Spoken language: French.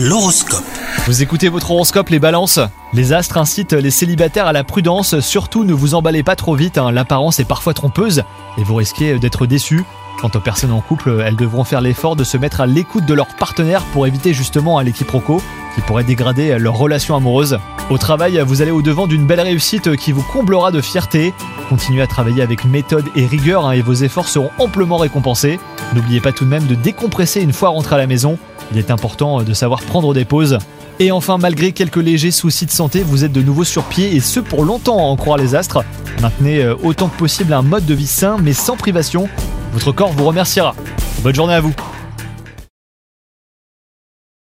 L'horoscope. Vous écoutez votre horoscope les balances? Les astres incitent les célibataires à la prudence, surtout ne vous emballez pas trop vite, hein. l'apparence est parfois trompeuse et vous risquez d'être déçu. Quant aux personnes en couple, elles devront faire l'effort de se mettre à l'écoute de leur partenaire pour éviter justement un quiproquo qui pourrait dégrader leur relation amoureuse. Au travail, vous allez au-devant d'une belle réussite qui vous comblera de fierté. Continuez à travailler avec méthode et rigueur hein, et vos efforts seront amplement récompensés. N'oubliez pas tout de même de décompresser une fois rentré à la maison il est important de savoir prendre des pauses. Et enfin, malgré quelques légers soucis de santé, vous êtes de nouveau sur pied et ce pour longtemps en croire les astres. Maintenez euh, autant que possible un mode de vie sain mais sans privation. Votre corps vous remerciera. Bonne journée à vous